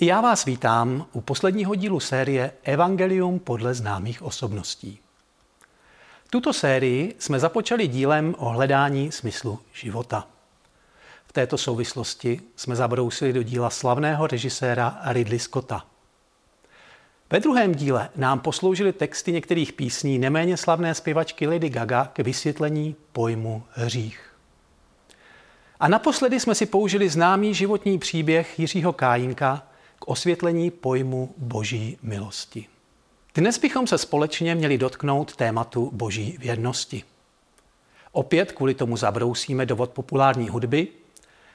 Já vás vítám u posledního dílu série Evangelium podle známých osobností. Tuto sérii jsme započali dílem o hledání smyslu života. V této souvislosti jsme zabrousili do díla slavného režiséra Ridley Scotta. Ve druhém díle nám posloužily texty některých písní neméně slavné zpěvačky Lady Gaga k vysvětlení pojmu hřích. A naposledy jsme si použili známý životní příběh Jiřího Kájinka osvětlení pojmu boží milosti. Dnes bychom se společně měli dotknout tématu boží věrnosti. Opět kvůli tomu zabrousíme do vod populární hudby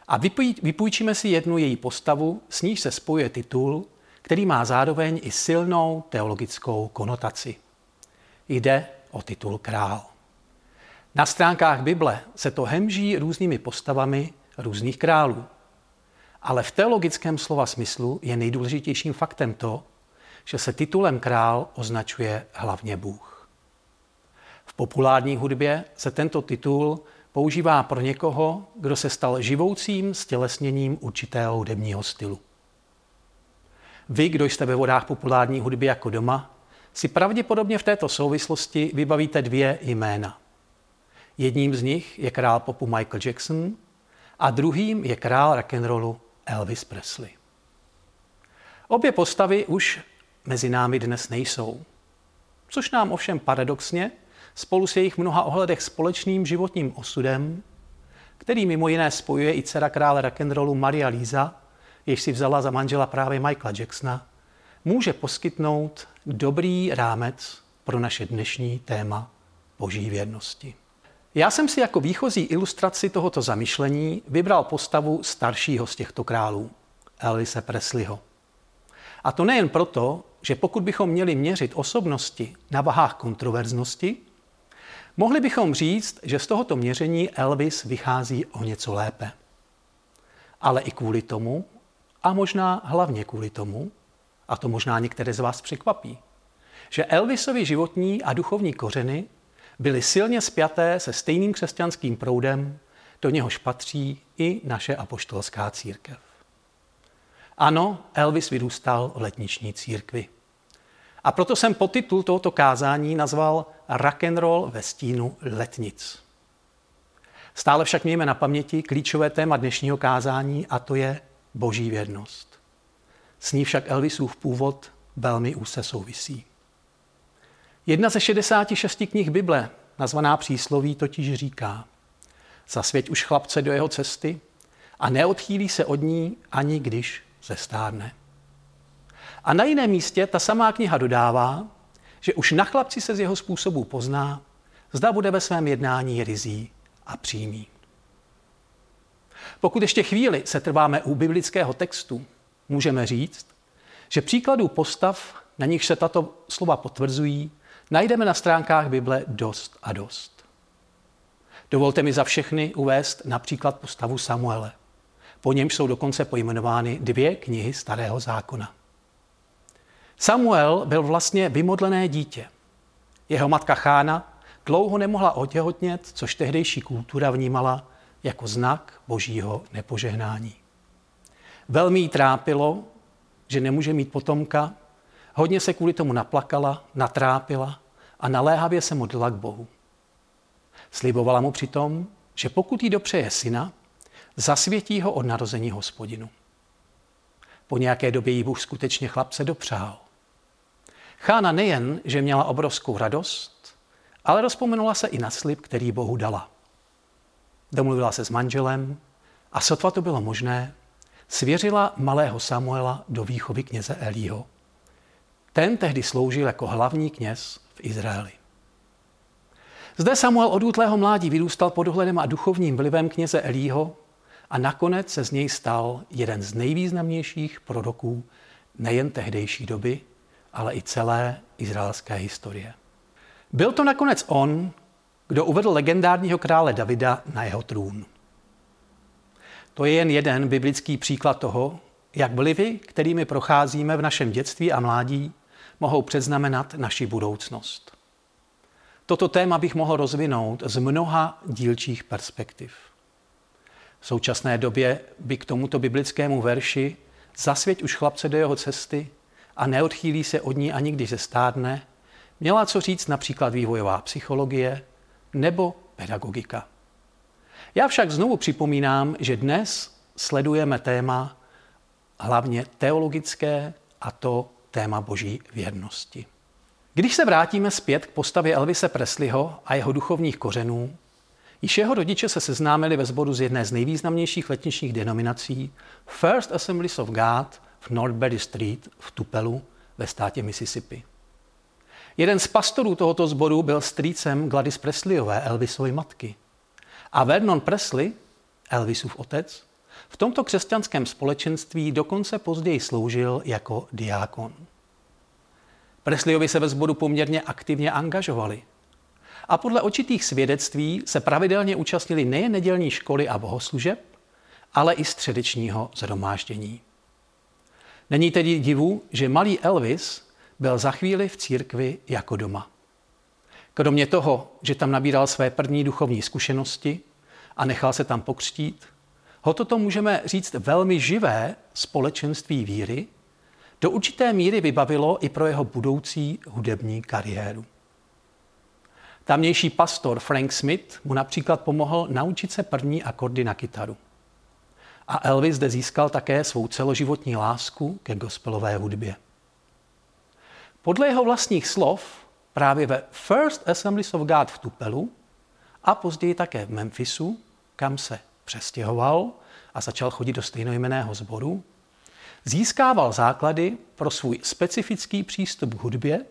a vypůjčíme si jednu její postavu, s níž se spojuje titul, který má zároveň i silnou teologickou konotaci. Jde o titul král. Na stránkách Bible se to hemží různými postavami různých králů. Ale v teologickém slova smyslu je nejdůležitějším faktem to, že se titulem král označuje hlavně Bůh. V populární hudbě se tento titul používá pro někoho, kdo se stal živoucím stělesněním určitého hudebního stylu. Vy, kdo jste ve vodách populární hudby jako doma, si pravděpodobně v této souvislosti vybavíte dvě jména. Jedním z nich je král popu Michael Jackson a druhým je král rock'n'rollu Elvis Presley. Obě postavy už mezi námi dnes nejsou, což nám ovšem paradoxně spolu s jejich mnoha ohledech společným životním osudem, který mimo jiné spojuje i dcera krále rock'n'rollu Maria Líza, jež si vzala za manžela právě Michaela Jacksona, může poskytnout dobrý rámec pro naše dnešní téma boží věrnosti. Já jsem si jako výchozí ilustraci tohoto zamyšlení vybral postavu staršího z těchto králů, Elvise Presleyho. A to nejen proto, že pokud bychom měli měřit osobnosti na vahách kontroverznosti, mohli bychom říct, že z tohoto měření Elvis vychází o něco lépe. Ale i kvůli tomu, a možná hlavně kvůli tomu, a to možná některé z vás překvapí, že Elvisovi životní a duchovní kořeny byly silně spjaté se stejným křesťanským proudem, do něhož patří i naše apoštolská církev. Ano, Elvis vyrůstal v letniční církvi. A proto jsem titul tohoto kázání nazval Rock and roll ve stínu letnic. Stále však mějme na paměti klíčové téma dnešního kázání a to je boží věrnost. S ní však Elvisův původ velmi úzce souvisí. Jedna ze 66 knih Bible, nazvaná přísloví, totiž říká Zasvěť už chlapce do jeho cesty a neodchýlí se od ní ani když zestárne. A na jiném místě ta samá kniha dodává, že už na chlapci se z jeho způsobu pozná, zda bude ve svém jednání rizí a přímý. Pokud ještě chvíli se trváme u biblického textu, můžeme říct, že příkladů postav, na nich se tato slova potvrzují, najdeme na stránkách Bible dost a dost. Dovolte mi za všechny uvést například postavu Samuele. Po něm jsou dokonce pojmenovány dvě knihy Starého zákona. Samuel byl vlastně vymodlené dítě. Jeho matka Chána dlouho nemohla otěhotnět, což tehdejší kultura vnímala jako znak božího nepožehnání. Velmi jí trápilo, že nemůže mít potomka, hodně se kvůli tomu naplakala, natrápila a naléhavě se modlila k Bohu. Slibovala mu přitom, že pokud jí dopřeje syna, zasvětí ho od narození hospodinu. Po nějaké době jí Bůh skutečně chlapce dopřál. Chána nejen, že měla obrovskou radost, ale rozpomenula se i na slib, který Bohu dala. Domluvila se s manželem a sotva to bylo možné, svěřila malého Samuela do výchovy kněze Elího. Ten tehdy sloužil jako hlavní kněz v Izraeli. Zde Samuel od útlého mládí vyrůstal pod dohledem a duchovním vlivem kněze Elího a nakonec se z něj stal jeden z nejvýznamnějších proroků nejen tehdejší doby, ale i celé izraelské historie. Byl to nakonec on, kdo uvedl legendárního krále Davida na jeho trůn. To je jen jeden biblický příklad toho, jak vlivy, kterými procházíme v našem dětství a mládí, mohou předznamenat naši budoucnost. Toto téma bych mohl rozvinout z mnoha dílčích perspektiv. V současné době by k tomuto biblickému verši zasvěť už chlapce do jeho cesty a neodchýlí se od ní ani když se stárne, měla co říct například vývojová psychologie nebo pedagogika. Já však znovu připomínám, že dnes sledujeme téma hlavně teologické a to téma boží věrnosti. Když se vrátíme zpět k postavě Elvise Presleyho a jeho duchovních kořenů, již jeho rodiče se seznámili ve sboru z jedné z nejvýznamnějších letničních denominací First Assemblies of God v Northbury Street v Tupelu ve státě Mississippi. Jeden z pastorů tohoto sboru byl strýcem Gladys Presleyové, Elvisovy matky. A Vernon Presley, Elvisův otec, v tomto křesťanském společenství dokonce později sloužil jako diákon. Preslyovi se ve sboru poměrně aktivně angažovali. A podle očitých svědectví se pravidelně účastnili nejen nedělní školy a bohoslužeb, ale i středečního zhromáždění. Není tedy divu, že malý Elvis byl za chvíli v církvi jako doma. Kromě toho, že tam nabíral své první duchovní zkušenosti a nechal se tam pokřtít, ho toto můžeme říct velmi živé společenství víry, do určité míry vybavilo i pro jeho budoucí hudební kariéru. Tamnější pastor Frank Smith mu například pomohl naučit se první akordy na kytaru. A Elvis zde získal také svou celoživotní lásku ke gospelové hudbě. Podle jeho vlastních slov právě ve First Assemblies of God v Tupelu a později také v Memphisu, kam se přestěhoval a začal chodit do stejnojmeného sboru, získával základy pro svůj specifický přístup k hudbě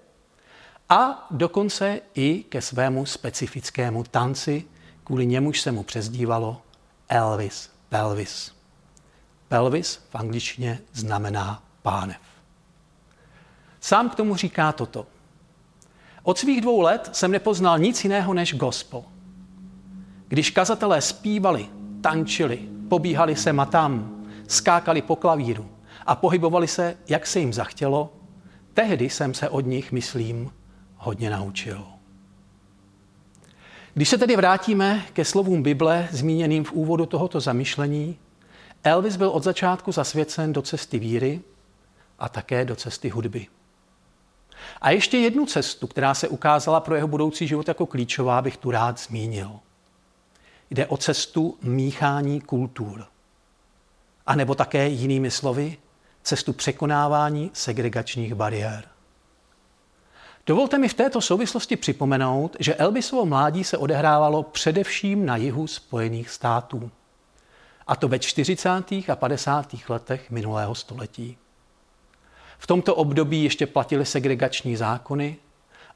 a dokonce i ke svému specifickému tanci, kvůli němuž se mu přezdívalo Elvis Pelvis. Pelvis v angličtině znamená pánev. Sám k tomu říká toto. Od svých dvou let jsem nepoznal nic jiného než gospel. Když kazatelé zpívali, tančili, pobíhali se a tam, skákali po klavíru a pohybovali se, jak se jim zachtělo, tehdy jsem se od nich, myslím, hodně naučil. Když se tedy vrátíme ke slovům Bible zmíněným v úvodu tohoto zamyšlení, Elvis byl od začátku zasvěcen do cesty víry a také do cesty hudby. A ještě jednu cestu, která se ukázala pro jeho budoucí život jako klíčová, bych tu rád zmínil. Jde o cestu míchání kultur. A nebo také jinými slovy, cestu překonávání segregačních bariér. Dovolte mi v této souvislosti připomenout, že Elvisovo mládí se odehrávalo především na jihu Spojených států. A to ve 40. a 50. letech minulého století. V tomto období ještě platily segregační zákony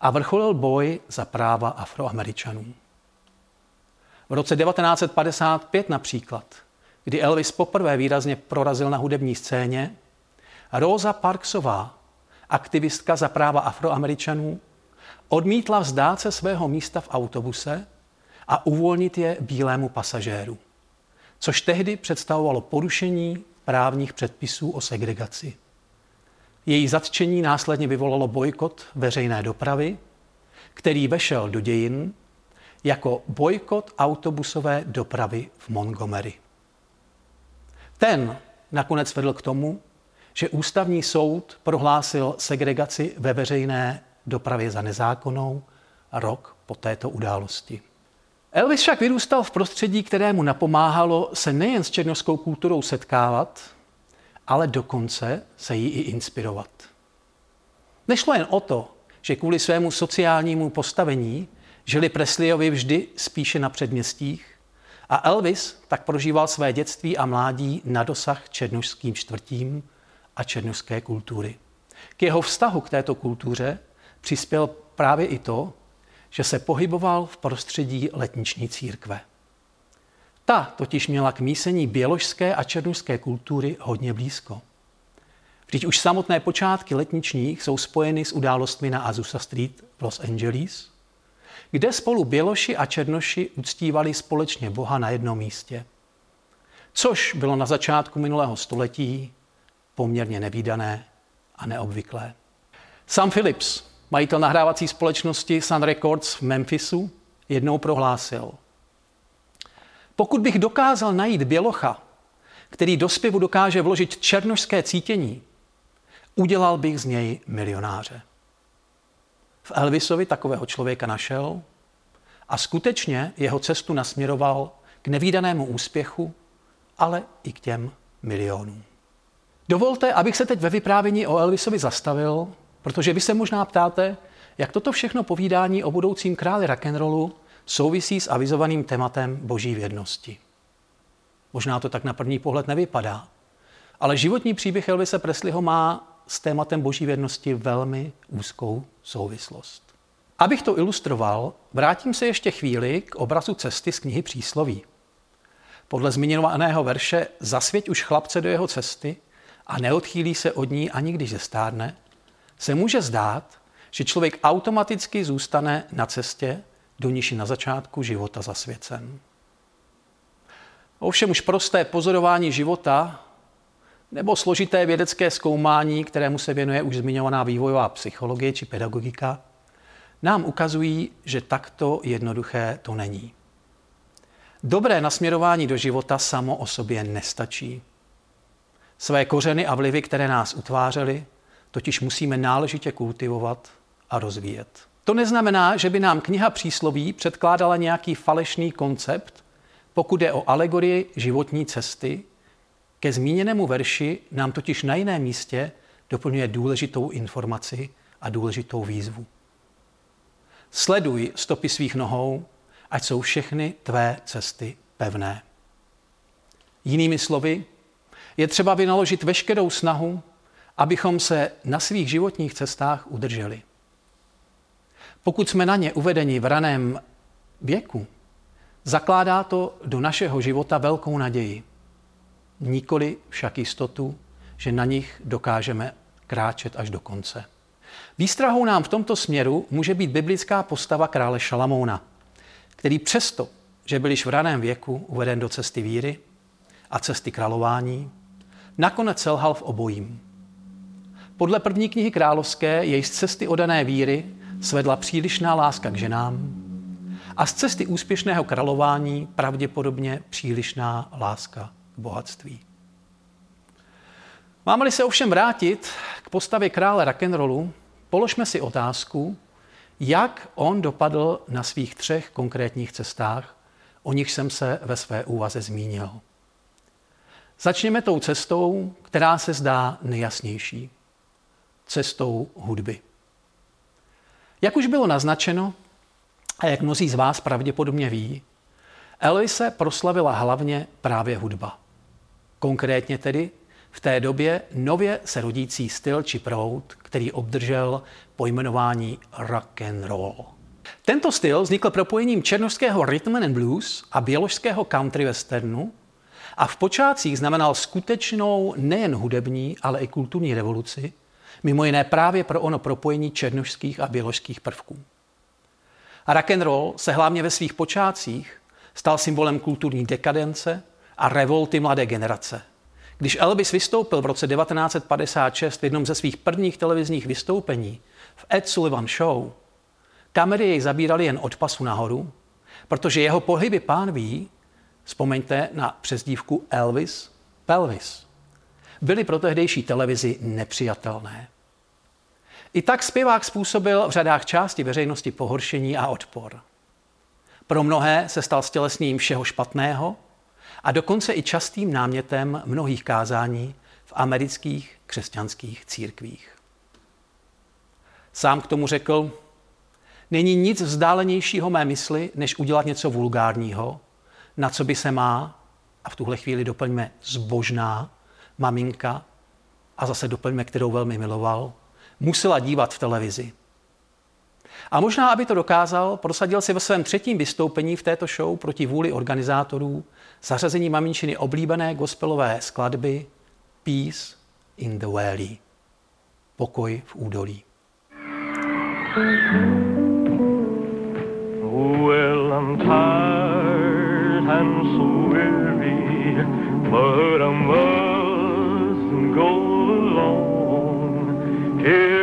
a vrcholil boj za práva afroameričanů. V roce 1955 například, kdy Elvis poprvé výrazně prorazil na hudební scéně, Rosa Parksová, aktivistka za práva afroameričanů, odmítla vzdát se svého místa v autobuse a uvolnit je bílému pasažéru, což tehdy představovalo porušení právních předpisů o segregaci. Její zatčení následně vyvolalo bojkot veřejné dopravy, který vešel do dějin jako bojkot autobusové dopravy v Montgomery. Ten nakonec vedl k tomu, že ústavní soud prohlásil segregaci ve veřejné dopravě za nezákonnou rok po této události. Elvis však vyrůstal v prostředí, kterému napomáhalo se nejen s černovskou kulturou setkávat, ale dokonce se jí i inspirovat. Nešlo jen o to, že kvůli svému sociálnímu postavení žili Preslyovi vždy spíše na předměstích a Elvis tak prožíval své dětství a mládí na dosah černožským čtvrtím a černožské kultury. K jeho vztahu k této kultuře přispěl právě i to, že se pohyboval v prostředí letniční církve. Ta totiž měla k mísení běložské a černožské kultury hodně blízko. Vždyť už samotné počátky letničních jsou spojeny s událostmi na Azusa Street v Los Angeles, kde spolu Běloši a Černoši uctívali společně Boha na jednom místě. Což bylo na začátku minulého století poměrně nevýdané a neobvyklé. Sam Phillips, majitel nahrávací společnosti Sun Records v Memphisu, jednou prohlásil – pokud bych dokázal najít bělocha, který do zpěvu dokáže vložit černožské cítění, udělal bych z něj milionáře. V Elvisovi takového člověka našel a skutečně jeho cestu nasměroval k nevýdanému úspěchu, ale i k těm milionům. Dovolte, abych se teď ve vyprávění o Elvisovi zastavil, protože vy se možná ptáte, jak toto všechno povídání o budoucím králi rock'n'rollu souvisí s avizovaným tématem boží vědnosti. Možná to tak na první pohled nevypadá, ale životní příběh Elvise Presleyho má s tématem boží vědnosti velmi úzkou souvislost. Abych to ilustroval, vrátím se ještě chvíli k obrazu cesty z knihy Přísloví. Podle zmiňovaného verše Zasvěť už chlapce do jeho cesty a neodchýlí se od ní ani když zestárne, se může zdát, že člověk automaticky zůstane na cestě, do níž na začátku života zasvěcen. Ovšem už prosté pozorování života nebo složité vědecké zkoumání, kterému se věnuje už zmiňovaná vývojová psychologie či pedagogika, nám ukazují, že takto jednoduché to není. Dobré nasměrování do života samo o sobě nestačí. Své kořeny a vlivy, které nás utvářely, totiž musíme náležitě kultivovat a rozvíjet. To neznamená, že by nám kniha přísloví předkládala nějaký falešný koncept, pokud jde o alegorii životní cesty. Ke zmíněnému verši nám totiž na jiném místě doplňuje důležitou informaci a důležitou výzvu. Sleduj stopy svých nohou, ať jsou všechny tvé cesty pevné. Jinými slovy, je třeba vynaložit veškerou snahu, abychom se na svých životních cestách udrželi. Pokud jsme na ně uvedeni v raném věku, zakládá to do našeho života velkou naději. Nikoli však jistotu, že na nich dokážeme kráčet až do konce. Výstrahou nám v tomto směru může být biblická postava krále Šalamouna, který přesto, že byl již v raném věku uveden do cesty víry a cesty králování, nakonec selhal v obojím. Podle první knihy královské jej z cesty odané víry svedla přílišná láska k ženám a z cesty úspěšného králování pravděpodobně přílišná láska bohatství. Máme-li se ovšem vrátit k postavě krále rock'n'rollu, položme si otázku, jak on dopadl na svých třech konkrétních cestách, o nich jsem se ve své úvaze zmínil. Začněme tou cestou, která se zdá nejjasnější. Cestou hudby. Jak už bylo naznačeno, a jak mnozí z vás pravděpodobně ví, Elvise proslavila hlavně právě hudba. Konkrétně tedy v té době nově se rodící styl či proud, který obdržel pojmenování rock and roll. Tento styl vznikl propojením černožského rhythm and blues a běložského country westernu a v počátcích znamenal skutečnou nejen hudební, ale i kulturní revoluci, mimo jiné právě pro ono propojení černožských a běložských prvků. A rock and roll se hlavně ve svých počátcích stal symbolem kulturní dekadence a revolty mladé generace. Když Elvis vystoupil v roce 1956 v jednom ze svých prvních televizních vystoupení v Ed Sullivan Show, kamery jej zabírali jen od pasu nahoru, protože jeho pohyby pán ví, vzpomeňte na přezdívku Elvis Pelvis, byly pro tehdejší televizi nepřijatelné. I tak zpěvák způsobil v řadách části veřejnosti pohoršení a odpor. Pro mnohé se stal stělesním všeho špatného a dokonce i častým námětem mnohých kázání v amerických křesťanských církvích. Sám k tomu řekl, není nic vzdálenějšího mé mysli, než udělat něco vulgárního, na co by se má, a v tuhle chvíli doplňme zbožná, maminka, a zase doplňme, kterou velmi miloval, musela dívat v televizi. A možná, aby to dokázal, prosadil si ve svém třetím vystoupení v této show proti vůli organizátorů zařazení maminčiny oblíbené gospelové skladby Peace in the Valley. Pokoj v údolí. Well, I'm tired and so weary, but I must go along till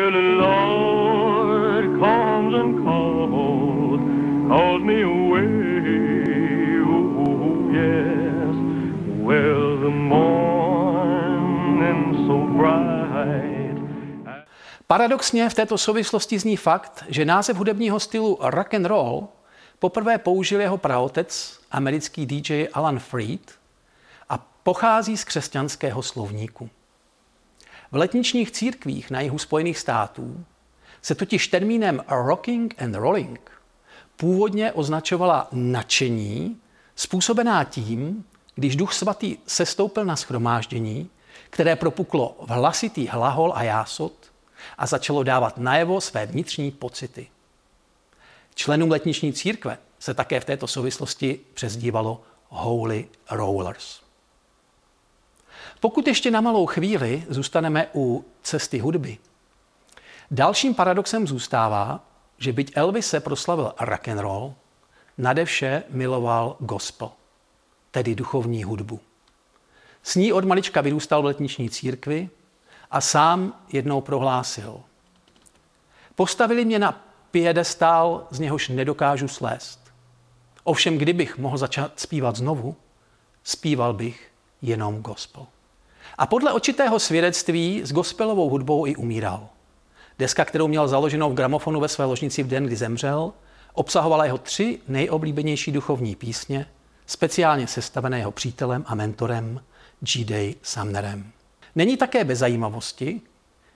Paradoxně v této souvislosti zní fakt, že název hudebního stylu rock and roll poprvé použil jeho praotec, americký DJ Alan Freed, a pochází z křesťanského slovníku. V letničních církvích na jihu Spojených států se totiž termínem rocking and rolling původně označovala nadšení způsobená tím, když Duch Svatý sestoupil na schromáždění, které propuklo v hlasitý hlahol a jásot a začalo dávat najevo své vnitřní pocity. Členům letniční církve se také v této souvislosti přezdívalo Holy Rollers. Pokud ještě na malou chvíli zůstaneme u cesty hudby, dalším paradoxem zůstává, že byť Elvis se proslavil rock and roll, nade vše miloval gospel, tedy duchovní hudbu. S ní od malička vyrůstal v letniční církvi a sám jednou prohlásil. Postavili mě na piedestál, z něhož nedokážu slést. Ovšem, kdybych mohl začat zpívat znovu, zpíval bych jenom gospel. A podle očitého svědectví s gospelovou hudbou i umíral. Deska, kterou měl založenou v gramofonu ve své ložnici v den, kdy zemřel, obsahovala jeho tři nejoblíbenější duchovní písně, speciálně sestavené jeho přítelem a mentorem G. Sumnerem. Není také bez zajímavosti,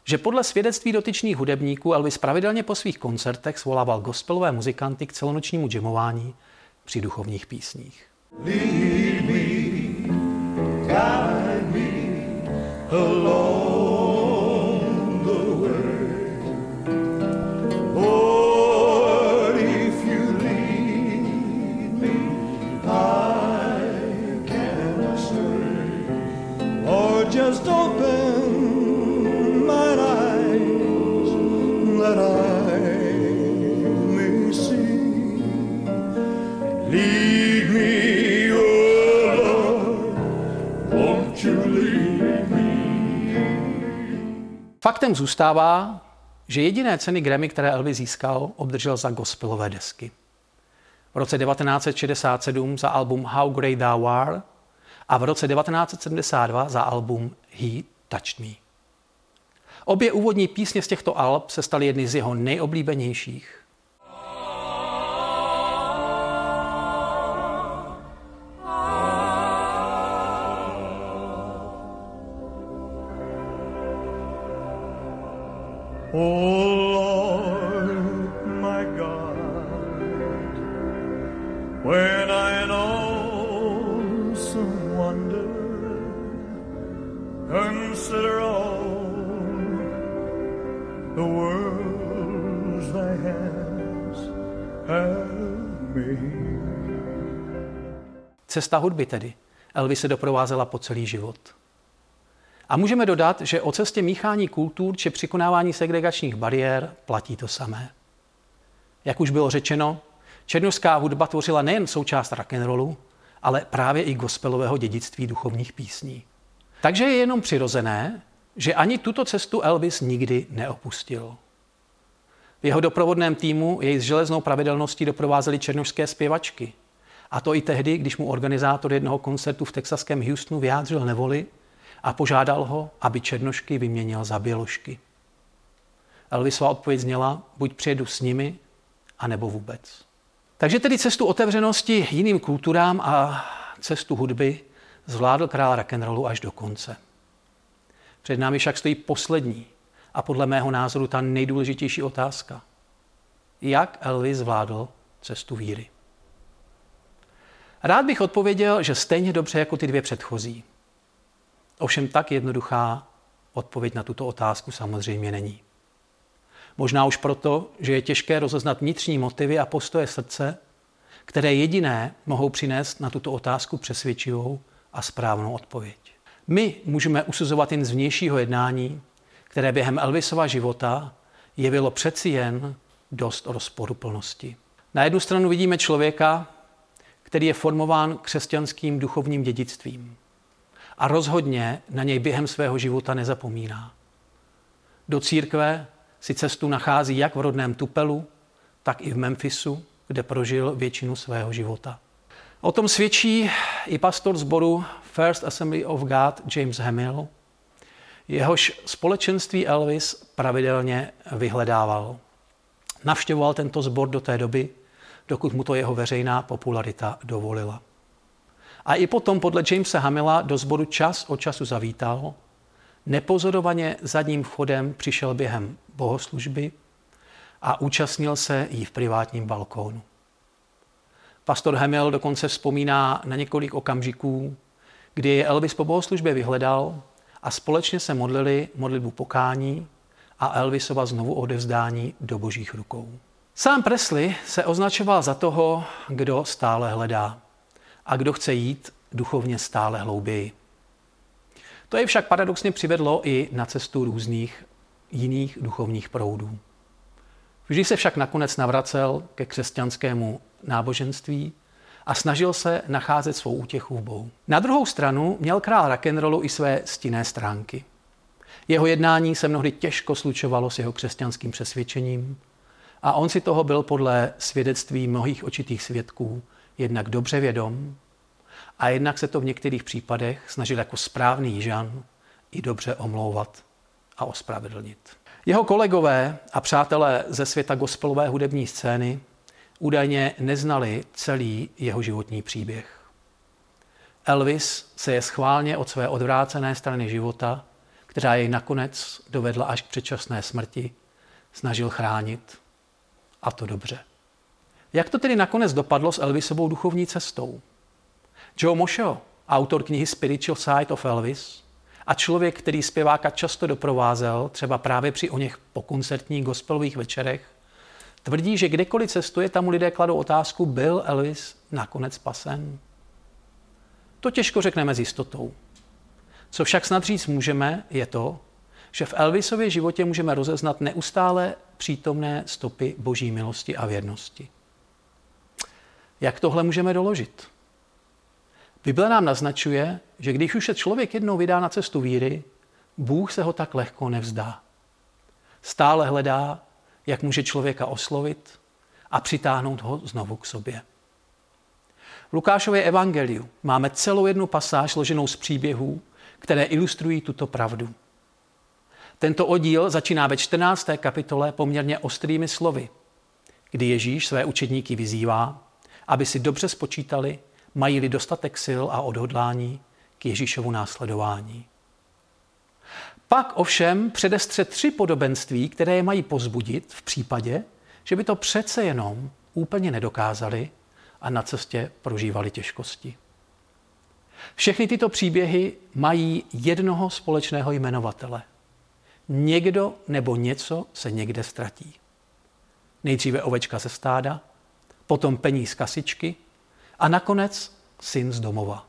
že podle svědectví dotyčných hudebníků Elvis pravidelně po svých koncertech svolával gospelové muzikanty k celonočnímu džemování při duchovních písních. Lead me, guide me along. Faktem zůstává, že jediné ceny Grammy, které Elvis získal, obdržel za gospelové desky. V roce 1967 za album How Great Thou Art a v roce 1972 za album He Touched Me. Obě úvodní písně z těchto alb se staly jedny z jeho nejoblíbenějších. Cesta hudby tedy. Elvis se doprovázela po celý život. A můžeme dodat, že o cestě míchání kultur či překonávání segregačních bariér platí to samé. Jak už bylo řečeno, černovská hudba tvořila nejen součást rock'n'rollu, ale právě i gospelového dědictví duchovních písní. Takže je jenom přirozené, že ani tuto cestu Elvis nikdy neopustil. V jeho doprovodném týmu jej s železnou pravidelností doprovázely černožské zpěvačky. A to i tehdy, když mu organizátor jednoho koncertu v texaském Houstonu vyjádřil nevoli a požádal ho, aby černošky vyměnil za běložky. Elvisova odpověď zněla, buď přijedu s nimi, anebo vůbec. Takže tedy cestu otevřenosti jiným kulturám a cestu hudby zvládl král rock'n'rollu až do konce. Před námi však stojí poslední a podle mého názoru ta nejdůležitější otázka. Jak Elvis zvládl cestu víry? Rád bych odpověděl, že stejně dobře jako ty dvě předchozí. Ovšem tak jednoduchá odpověď na tuto otázku samozřejmě není. Možná už proto, že je těžké rozeznat vnitřní motivy a postoje srdce, které jediné mohou přinést na tuto otázku přesvědčivou a správnou odpověď. My můžeme usuzovat jen z vnějšího jednání, které během Elvisova života jevilo přeci jen dost rozporuplnosti. Na jednu stranu vidíme člověka, který je formován křesťanským duchovním dědictvím a rozhodně na něj během svého života nezapomíná. Do církve si cestu nachází jak v rodném Tupelu, tak i v Memphisu, kde prožil většinu svého života. O tom svědčí i pastor zboru First Assembly of God James Hamill, jehož společenství Elvis pravidelně vyhledával. Navštěvoval tento sbor do té doby, dokud mu to jeho veřejná popularita dovolila. A i potom podle Jamesa Hamila do sboru čas od času zavítal, nepozorovaně zadním vchodem přišel během bohoslužby a účastnil se jí v privátním balkónu. Pastor Hemel dokonce vzpomíná na několik okamžiků, kdy je Elvis po bohoslužbě vyhledal a společně se modlili modlitbu pokání a Elvisova znovu odevzdání do božích rukou. Sám Presley se označoval za toho, kdo stále hledá a kdo chce jít duchovně stále hlouběji. To je však paradoxně přivedlo i na cestu různých jiných duchovních proudů. Vždy se však nakonec navracel ke křesťanskému náboženství a snažil se nacházet svou útěchu v Bohu. Na druhou stranu měl král rock'n'rollu i své stinné stránky. Jeho jednání se mnohdy těžko slučovalo s jeho křesťanským přesvědčením a on si toho byl podle svědectví mnohých očitých svědků jednak dobře vědom a jednak se to v některých případech snažil jako správný Žan i dobře omlouvat a ospravedlnit. Jeho kolegové a přátelé ze světa gospelové hudební scény údajně neznali celý jeho životní příběh. Elvis se je schválně od své odvrácené strany života, která jej nakonec dovedla až k předčasné smrti, snažil chránit. A to dobře. Jak to tedy nakonec dopadlo s Elvisovou duchovní cestou? Joe Mosho, autor knihy Spiritual Side of Elvis, a člověk, který zpěváka často doprovázel, třeba právě při o něch pokoncertních gospelových večerech, tvrdí, že kdekoliv cestuje, tam lidé kladou otázku, byl Elvis nakonec spasen? To těžko řekneme s jistotou. Co však snad říct můžeme, je to, že v Elvisově životě můžeme rozeznat neustále přítomné stopy boží milosti a věrnosti. Jak tohle můžeme doložit? Bible nám naznačuje, že když už se člověk jednou vydá na cestu víry, Bůh se ho tak lehko nevzdá. Stále hledá, jak může člověka oslovit a přitáhnout ho znovu k sobě. V Lukášově evangeliu máme celou jednu pasáž složenou z příběhů, které ilustrují tuto pravdu. Tento oddíl začíná ve 14. kapitole poměrně ostrými slovy, kdy Ježíš své učedníky vyzývá, aby si dobře spočítali, mají-li dostatek sil a odhodlání k Ježíšovu následování. Pak ovšem předestře tři podobenství, které je mají pozbudit v případě, že by to přece jenom úplně nedokázali a na cestě prožívali těžkosti. Všechny tyto příběhy mají jednoho společného jmenovatele. Někdo nebo něco se někde ztratí. Nejdříve ovečka ze stáda, potom peníz z kasičky a nakonec syn z domova.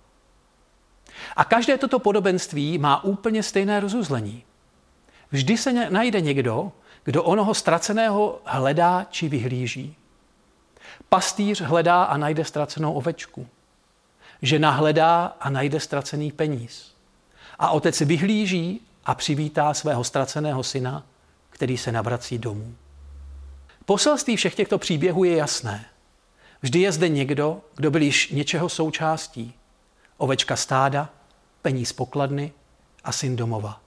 A každé toto podobenství má úplně stejné rozuzlení. Vždy se najde někdo, kdo onoho ztraceného hledá či vyhlíží. Pastýř hledá a najde ztracenou ovečku. Žena hledá a najde ztracený peníz. A otec vyhlíží a přivítá svého ztraceného syna, který se navrací domů. Poselství všech těchto příběhů je jasné. Vždy je zde někdo, kdo byl již něčeho součástí. Ovečka stáda, peníz pokladny a syn domova.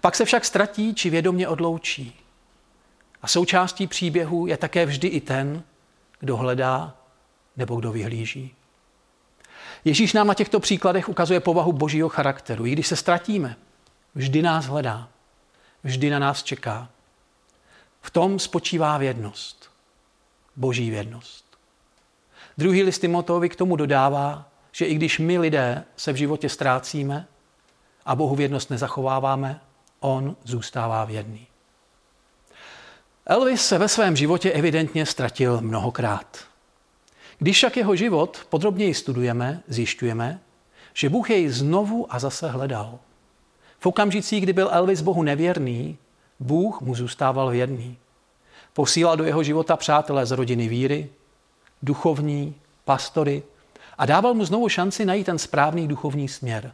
Pak se však ztratí či vědomě odloučí. A součástí příběhu je také vždy i ten, kdo hledá nebo kdo vyhlíží. Ježíš nám na těchto příkladech ukazuje povahu božího charakteru. I když se ztratíme, vždy nás hledá, vždy na nás čeká. V tom spočívá vědnost, boží vědnost. Druhý list Timoteovi k tomu dodává, že i když my lidé se v životě ztrácíme a Bohu vědnost nezachováváme, on zůstává věrný. Elvis se ve svém životě evidentně ztratil mnohokrát. Když však jeho život podrobněji studujeme, zjišťujeme, že Bůh jej znovu a zase hledal. V okamžicích, kdy byl Elvis Bohu nevěrný, Bůh mu zůstával věrný. Posílal do jeho života přátelé z rodiny víry, duchovní, pastory a dával mu znovu šanci najít ten správný duchovní směr.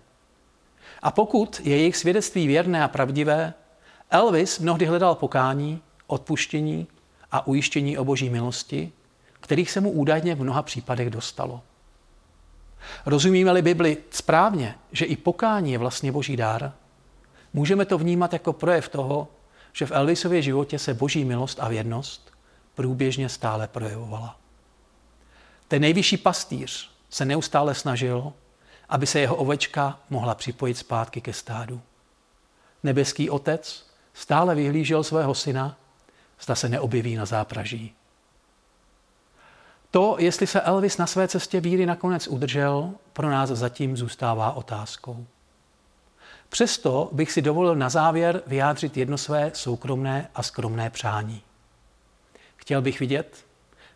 A pokud je jejich svědectví věrné a pravdivé, Elvis mnohdy hledal pokání, odpuštění a ujištění o boží milosti, kterých se mu údajně v mnoha případech dostalo. Rozumíme-li Bibli správně, že i pokání je vlastně boží dár, Můžeme to vnímat jako projev toho, že v Elvisově životě se boží milost a věrnost průběžně stále projevovala. Ten nejvyšší pastýř se neustále snažil, aby se jeho ovečka mohla připojit zpátky ke stádu. Nebeský otec stále vyhlížel svého syna, zda se neobjeví na zápraží. To, jestli se Elvis na své cestě víry nakonec udržel, pro nás zatím zůstává otázkou. Přesto bych si dovolil na závěr vyjádřit jedno své soukromné a skromné přání. Chtěl bych vidět,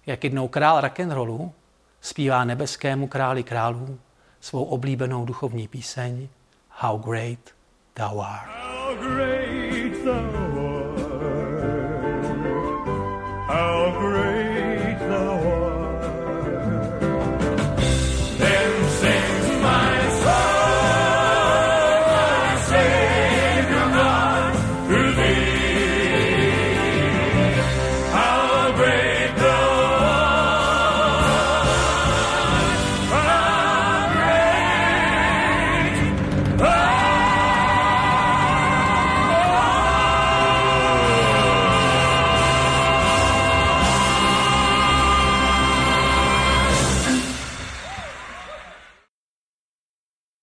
jak jednou král rock'n'rollu zpívá nebeskému králi králů svou oblíbenou duchovní píseň How Great Thou Art. How great thou